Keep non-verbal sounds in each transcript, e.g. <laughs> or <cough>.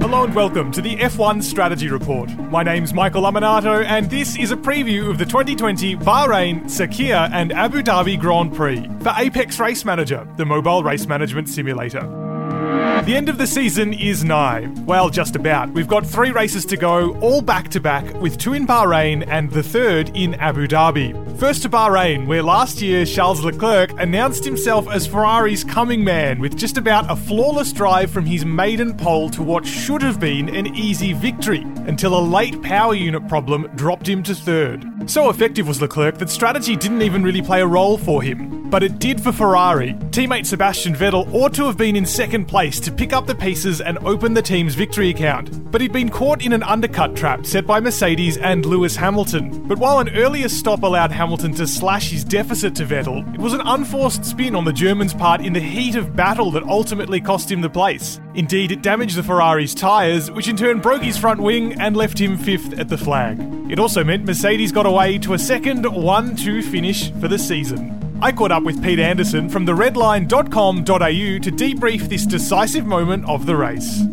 Hello and welcome to the F1 Strategy Report. My name's Michael Lamonato, and this is a preview of the 2020 Bahrain, Sakhir, and Abu Dhabi Grand Prix for Apex Race Manager, the mobile race management simulator. The end of the season is nigh. Well, just about. We've got three races to go, all back to back, with two in Bahrain and the third in Abu Dhabi. First to Bahrain, where last year Charles Leclerc announced himself as Ferrari's coming man with just about a flawless drive from his maiden pole to what should have been an easy victory, until a late power unit problem dropped him to third. So effective was Leclerc that strategy didn't even really play a role for him. But it did for Ferrari. Teammate Sebastian Vettel ought to have been in second place to pick up the pieces and open the team's victory account. But he'd been caught in an undercut trap set by Mercedes and Lewis Hamilton. But while an earlier stop allowed Hamilton to slash his deficit to Vettel, it was an unforced spin on the German's part in the heat of battle that ultimately cost him the place. Indeed, it damaged the Ferrari's tyres, which in turn broke his front wing and left him fifth at the flag. It also meant Mercedes got away to a second 1 2 finish for the season. I caught up with Pete Anderson from theredline.com.au to debrief this decisive moment of the race.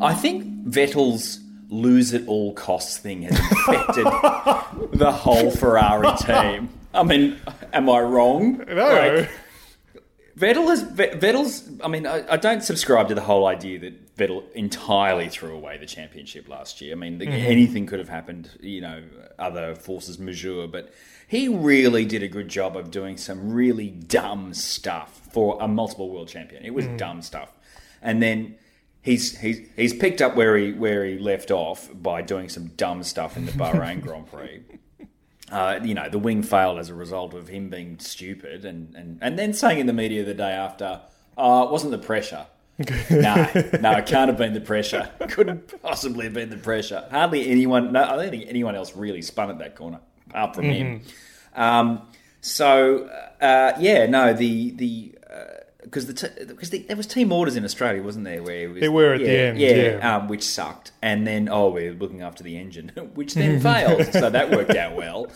I think Vettel's lose at all costs thing has infected <laughs> the whole Ferrari team. I mean, am I wrong? No. Vettel is Vettel's. I mean, I, I, don't subscribe to the whole idea that Vettel entirely threw away the championship last year. I mean, mm-hmm. anything could have happened. You know, other forces majeure, but he really did a good job of doing some really dumb stuff for a multiple world champion. It was mm. dumb stuff, and then he's he's he's picked up where he where he left off by doing some dumb stuff in the Bahrain Grand Prix. <laughs> Uh, you know, the wing failed as a result of him being stupid, and, and, and then saying in the media the day after, "Oh, it wasn't the pressure." <laughs> no, no, it can't have been the pressure. <laughs> Couldn't possibly have been the pressure. Hardly anyone. No, I don't think anyone else really spun at that corner apart from mm-hmm. him. Um, so uh, yeah, no, the the because the because the, there was team orders in Australia, wasn't there? Where was, they were at yeah, the end, yeah, yeah. Um, which sucked, and then oh, we're looking after the engine, <laughs> which then failed. So that worked out well.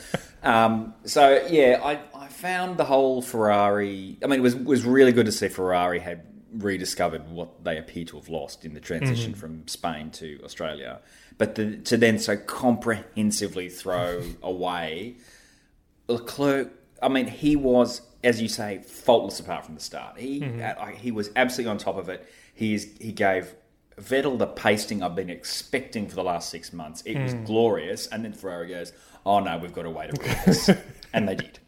Um, so yeah, I, I found the whole Ferrari. I mean, it was was really good to see Ferrari had rediscovered what they appear to have lost in the transition mm-hmm. from Spain to Australia, but the, to then so comprehensively throw away Leclerc. I mean, he was as you say, faultless apart from the start. He mm-hmm. uh, he was absolutely on top of it. He is, he gave Vettel the pasting I've been expecting for the last six months. It mm. was glorious, and then Ferrari goes, "Oh no, we've got to wait a week," and they did.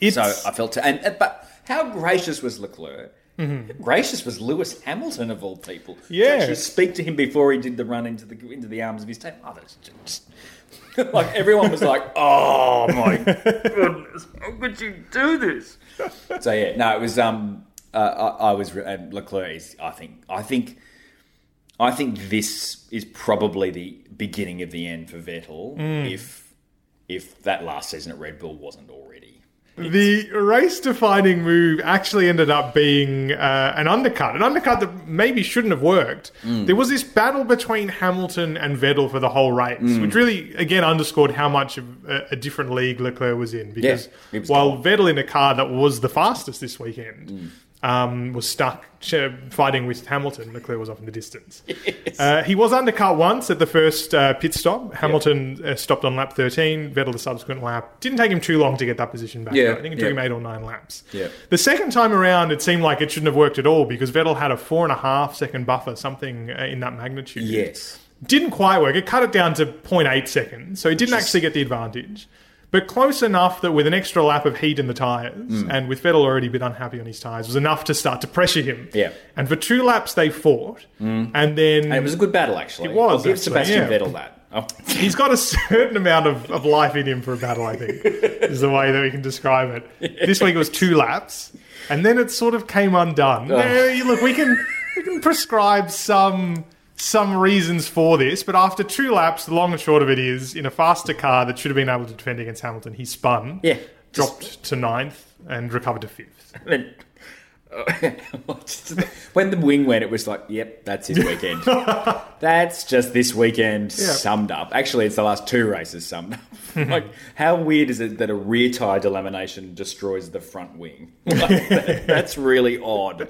It's... So I felt, to, and but how gracious was Leclerc? Mm-hmm. Gracious was Lewis Hamilton of all people. Yeah, to actually speak to him before he did the run into the into the arms of his team. Oh, that's just <laughs> like everyone was like, <laughs> "Oh my <laughs> goodness, how could you do this?" So yeah, no, it was. Um, uh, I, I, was and Leclerc. Is, I think. I think. I think this is probably the beginning of the end for Vettel. Mm. If if that last season at Red Bull wasn't already the race defining move actually ended up being uh, an undercut, an undercut that maybe shouldn't have worked. Mm. There was this battle between Hamilton and Vettel for the whole race, mm. which really, again, underscored how much of a, a different league Leclerc was in. Because yeah, was while Vettel in a car that was the fastest this weekend, mm um, was stuck fighting with Hamilton. Leclerc was off in the distance. <laughs> Yes. Uh, he was undercut once at the first uh, pit stop. Hamilton yep. uh, stopped on lap 13, Vettel the subsequent lap. Didn't take him too long to get that position back. Yeah. I think it took him eight or nine laps. The second time around, it seemed like it shouldn't have worked at all because Vettel had a four and a half second buffer, something uh, in that magnitude. Yes. Didn't quite work. It cut it down to 0.8 seconds, so he didn't Just... actually get the advantage but close enough that with an extra lap of heat in the tyres, mm. and with Vettel already a bit unhappy on his tyres, was enough to start to pressure him. Yeah. And for two laps they fought, mm. and then and it was a good battle actually. It was. I'll give Sebastian yeah. Vettel that. Oh. <laughs> He's got a certain amount of, of life in him for a battle. I think <laughs> is the way that we can describe it. This week it was two laps, and then it sort of came undone. Oh. Uh, look, we can we can prescribe some some reasons for this, but after two laps, the long and short of it is, in a faster car that should have been able to defend against Hamilton, he spun, yeah, dropped to ninth, and recovered to fifth. <laughs> Oh, <laughs> when the wing went, it was like, yep, that's his weekend. <laughs> that's just this weekend summed up. Actually, it's the last two races summed up. like, how weird is it that a rear tyre delamination destroys the front wing? Like, that- that's really odd,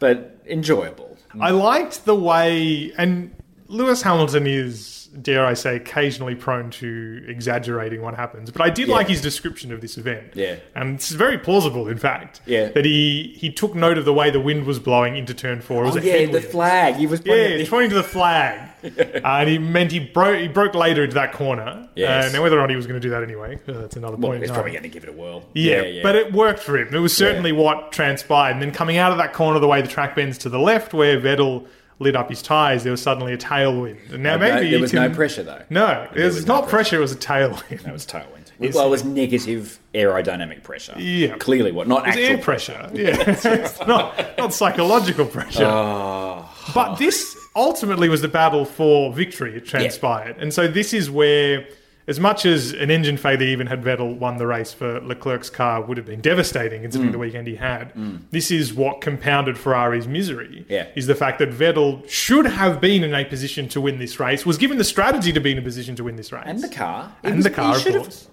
but enjoyable. I liked the way, and Lewis Hamilton is, dare I say, occasionally prone to exaggerating what happens. But I did Yeah. like his description of this event. Yeah. and it's very plausible, in fact. Yeah. that he he took note of the way the wind was blowing into turn four. It was Oh, yeah, the flag. He was Yeah, pointing he's the- pointing to the flag, <laughs> uh, and he meant he broke he broke later into that corner. Yes. Uh, now whether or not he was going to do that anyway, uh, that's another Well, point. he's probably going to give it a whirl. Yeah, but it worked for him. It was certainly what transpired. And then coming out of that corner, the way the track bends to the left, where Vettel lit up his tyres, there was suddenly a tailwind. And now No, maybe there you was can- no pressure though. No, it was, not no pressure. It was a tailwind. That was tailwind. well, it was negative aerodynamic pressure. Yeah. clearly what not It air pressure. Yeah, <laughs> it's not not psychological pressure. Oh. But this ultimately was the battle for victory. It transpired, and so this is where. As much as an engine failure even had Vettel won the race for Leclerc's car would have been devastating Mm. considering the weekend he had, this is what compounded Ferrari's misery. Yeah. Is the fact that Vettel should have been in a position to win this race, was given the strategy to be in a position to win this race. And the car. And was- the car, of have course.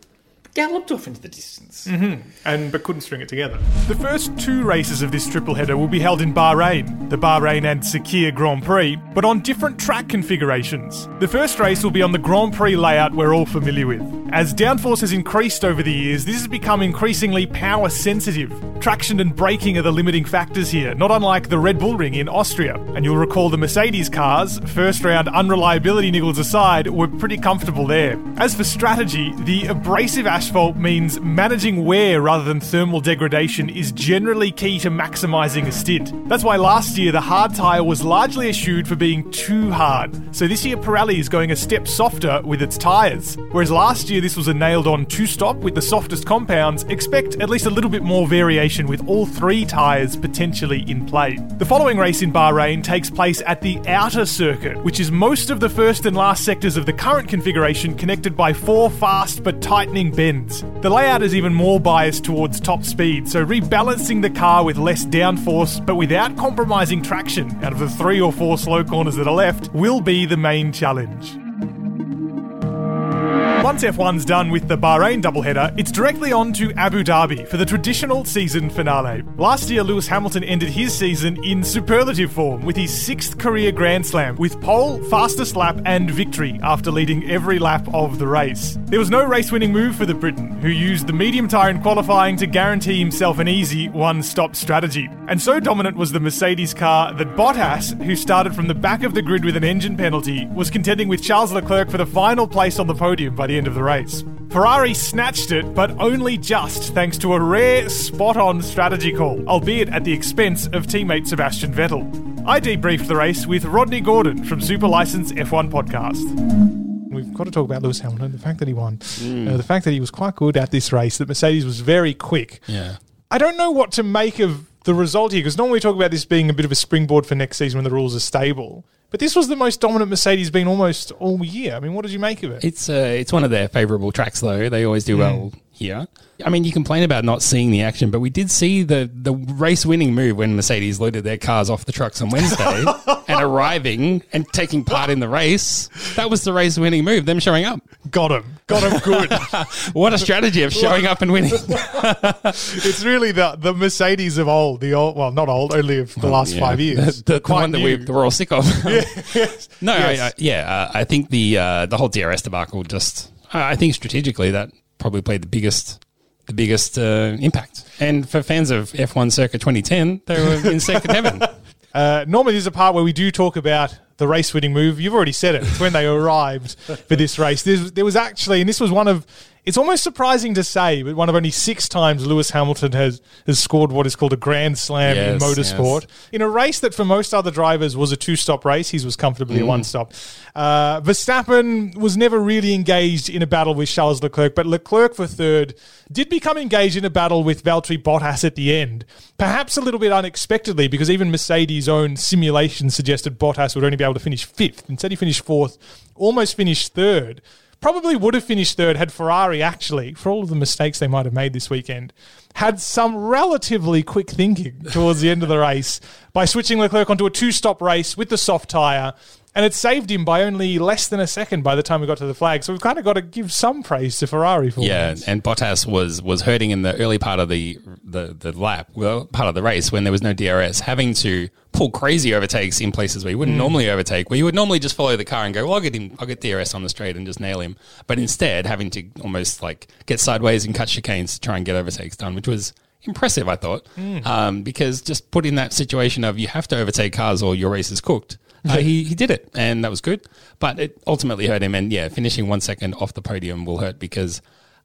Galloped off into the distance. Mm-hmm. and but couldn't string it together. The first two races of this triple header will be held in Bahrain, the Bahrain and Sakhir Grand Prix, but on different track configurations. The first race will be on the Grand Prix layout we're all familiar with. As downforce has increased over the years, this has become increasingly power sensitive. Traction and braking are the limiting factors here, not unlike the Red Bull Ring in Austria. And you'll recall the Mercedes cars, first round unreliability niggles aside, were pretty comfortable there. As for strategy, the abrasive asphalt means managing wear rather than thermal degradation is generally key to maximising a stint. That's why last year the hard tyre was largely eschewed for being too hard. So this year Pirelli is going a step softer with its tyres. Whereas last year this was a nailed on two stop with the softest compounds, expect at least a little bit more variation with all three tyres potentially in play. The following race in Bahrain takes place at the outer circuit, which is most of the first and last sectors of the current configuration connected by four fast but tightening bends. The layout is even more biased towards top speed, so rebalancing the car with less downforce but without compromising traction out of the three or four slow corners that are left will be the main challenge. Once F1's done with the Bahrain doubleheader, it's directly on to Abu Dhabi for the traditional season finale. Last year, Lewis Hamilton ended his season in superlative form with his sixth career Grand Slam, with pole, fastest lap, and victory after leading every lap of the race. There was no race winning move for the Briton, who used the medium tyre in qualifying to guarantee himself an easy one stop strategy. And so dominant was the Mercedes car that Bottas, who started from the back of the grid with an engine penalty, was contending with Charles Leclerc for the final place on the podium by the end of the race. Ferrari snatched it, but only just thanks to a rare spot on strategy call, albeit at the expense of teammate Sebastian Vettel. I debriefed the race with Rodney Gordon from Super License F1 Podcast. We've got to talk about Lewis Hamilton, the fact that he won, uh, the fact that he was quite good at this race, that Mercedes was very quick. Yeah. I don't know what to make of the result here because normally we talk about this being a bit of a springboard for next season when the rules are stable. But this was the most dominant Mercedes been almost all year. I mean, what did you make of it? It's uh, it's one of their favourable tracks, though. They always do well here. I mean, you complain about not seeing the action, but we did see the the race winning move when Mercedes loaded their cars off the trucks on Wednesday <laughs> and arriving and taking part in the race. That was the race winning move. Them showing up. Got him. Got him good. <laughs> What a strategy of showing up and winning. <laughs> it's really the the Mercedes of old, the old, well, not old, only of the last Yeah. five years. The, the, the one that we, new. that we're all sick of. yes. No, Yes. I, I, yeah, uh, I think the uh, the whole DRS debacle just, I think strategically that probably played the biggest the biggest uh, impact. And for fans of F1 circa 2010, they were in second <laughs> heaven. Uh, normally, there's a part where we do talk about the race winning move. You've already said it. It's when they <laughs> arrived for this race. There's, there was actually, and this was one of, it's almost surprising to say, but one of only six times Lewis Hamilton has, has scored what is called a grand slam in motorsport. yes. In a race that for most other drivers was a two stop race, his was comfortably a one stop. Uh, Verstappen was never really engaged in a battle with Charles Leclerc, but Leclerc for third did become engaged in a battle with Valtteri Bottas at the end. Perhaps a little bit unexpectedly, because even Mercedes' own simulation suggested Bottas would only be able to finish fifth. Instead, he finished fourth, almost finished third. Probably would have finished third had Ferrari actually, for all of the mistakes they might have made this weekend, had some relatively quick thinking towards the end of the race by switching Leclerc onto a two stop race with the soft tyre and it saved him by only less than a second by the time we got to the flag. So we've kind of got to give some praise to Ferrari for Yeah, and Bottas was was hurting in the early part of the, the the lap, well, part of the race when there was no DRS, having to pull crazy overtakes in places where you Mm. wouldn't normally overtake, where you would normally just follow the car and go, well, I'll get him, I'll get DRS on the straight and just nail him. But instead, having to almost like get sideways and cut chicanes to try and get overtakes done, which was impressive, I thought, Mm. um, because just put in that situation of you have to overtake cars or your race is cooked. Uh, he, he did it, and that was good. But it ultimately hurt him. And yeah, finishing one second off the podium will hurt because,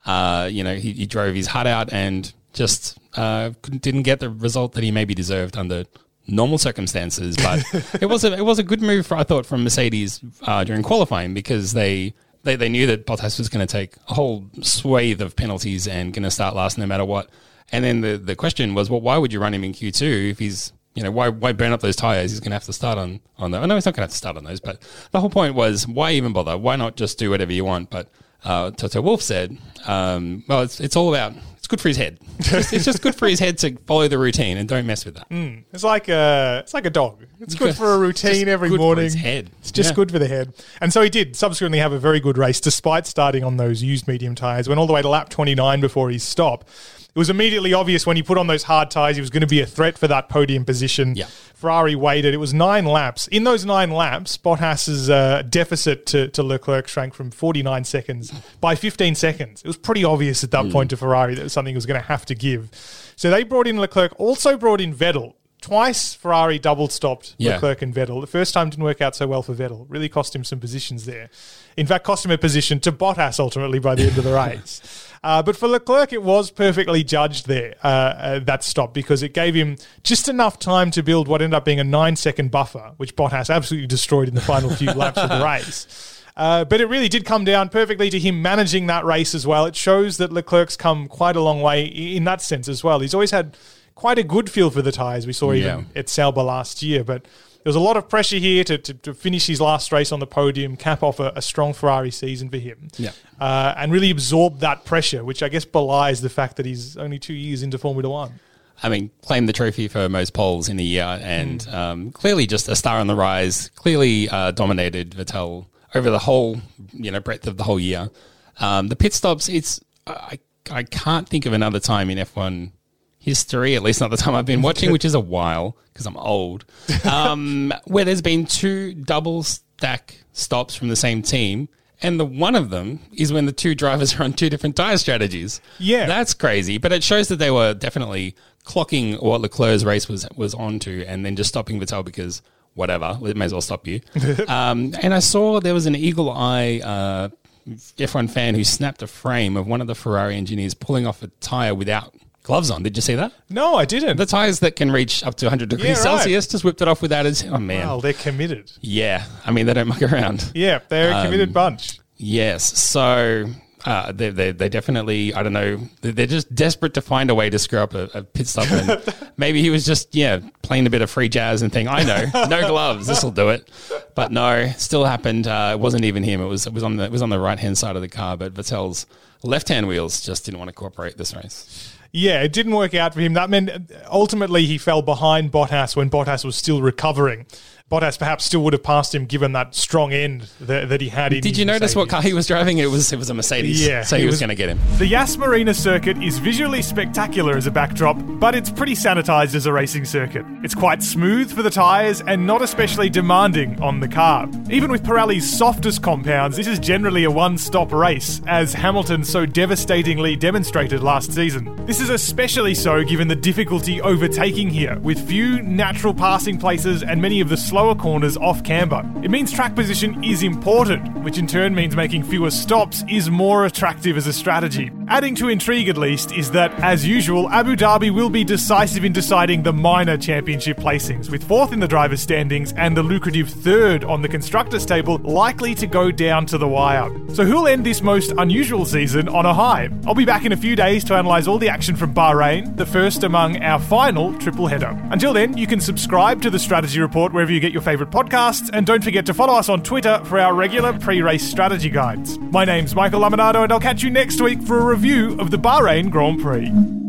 uh, you know, he, he drove his heart out and just uh, didn't get the result that he maybe deserved under normal circumstances. But <laughs> it was a it was a good move, for, I thought, from Mercedes uh, during qualifying because they. They, they knew that Bottas was going to take a whole swathe of penalties and going to start last no matter what. And then the, the question was, well, why would you run him in Q2 if he's you know, why why burn up those tires? He's going to have to start on on those. I know he's not going to have to start on those, but the whole point was why even bother? Why not just do whatever you want? But uh, Toto Wolff said, um, well, it's it's all about good for his head. It's just, it's just good for his head to follow the routine and don't mess with that. It's like a it's like a dog. It's good for a routine every good for morning. his head. It's just Yeah. good for the head. And so he did subsequently have a very good race despite starting on those used medium tyres. Went all the way to lap 29 before his stop. It was immediately obvious when he put on those hard tyres he was going to be a threat for that podium position. Yeah. Ferrari waited. It was nine laps. In those nine laps, Bottas's uh, deficit to, to Leclerc shrank from 49 seconds by 15 seconds. It was pretty obvious at that Hmm. point to Ferrari that something was going to have to give. So they brought in Leclerc, also brought in Vettel. Twice Ferrari double stopped Yeah. Leclerc and Vettel. The first time didn't work out so well for Vettel. Really cost him some positions there. In fact, cost him a position to Bottas ultimately by the end of the <laughs> race. Uh, but for Leclerc, it was perfectly judged there, uh, uh, that stop, because it gave him just enough time to build what ended up being a nine second buffer, which Bottas absolutely destroyed in the final few laps of the <laughs> race. Uh, but it really did come down perfectly to him managing that race as well. It shows that Leclerc's come quite a long way in that sense as well. He's always had quite a good feel for the tyres. We saw even at Sauber last year, but there was a lot of pressure here to, to, to finish his last race on the podium, cap off a, a strong Ferrari season for him, Yeah. uh, and really absorb that pressure, which I guess belies the fact that he's only two years into Formula One. I mean, claimed the trophy for most poles in a year, and um, clearly just a star on the rise. Clearly uh, dominated Vettel over the whole, you know, breadth of the whole year. Um, the pit stops. It's I I can't think of another time in F one history, at least not the time I've been watching, which is a while because I'm old, <laughs> um, where there's been two double stack stops from the same team. And the one of them is when the two drivers <laughs> are on two different tire strategies. Yeah. That's crazy, but it shows that they were definitely clocking what Leclerc's race was was onto, and then just stopping Vettel because whatever, it may as well stop you. <laughs> um, and I saw there was an eagle eye uh, F1 fan who snapped a frame of one of the Ferrari engineers pulling off a tire without gloves on. Did you see that? No, I didn't. The tires that can reach up to 100 degrees Yeah, right. Celsius just whipped it off without his. Oh man, well, they're committed. yeah. I mean, they don't muck around. Yeah, they're a Um, committed bunch. Yes. So uh, they, they, they definitely, I don't know, they- they're just desperate to find a way to screw up a, a pit stop. And <laughs> maybe he was just, yeah, playing a bit of free jazz and thinking, I know, no <laughs> gloves, this will do it. But no, still happened. Uh, it wasn't even him. It was, it was on the, it was on the right hand side of the car, but Vettel's left hand wheels just didn't want to cooperate this race. Yeah, it didn't work out for him. That meant ultimately he fell behind Bottas when Bottas was still recovering. Bottas perhaps still would have passed him given that strong end that, that he had in Did you notice what car he was driving? It was, it was a Mercedes. Yeah, So he, was, was- going to get him. The Yas Marina circuit is visually spectacular as a backdrop, but it's pretty sanitized as a racing circuit. It's quite smooth for the tyres and not especially demanding on the car. Even with Pirelli's softest compounds, this is generally a one stop race, as Hamilton so devastatingly demonstrated last season. This is especially so given the difficulty overtaking here, with few natural passing places and many of the slower corners off camber. It means track position is important, which in turn means making fewer stops is more attractive as a strategy. Adding to intrigue, at least, is that, as usual, Abu Dhabi will be decisive in deciding the minor championship placings, with fourth in the drivers' standings and the lucrative third on the constructors' table likely to go down to the wire. So, who'll end this most unusual season on a high? I'll be back in a few days to analyse all the action from Bahrain, the first among our final triple header. Until then, you can subscribe to the Strategy Report wherever you get your favourite podcasts, and don't forget to follow us on Twitter for our regular pre race strategy guides. My name's Michael Lamonato, and I'll catch you next week for a review of the Bahrain Grand Prix.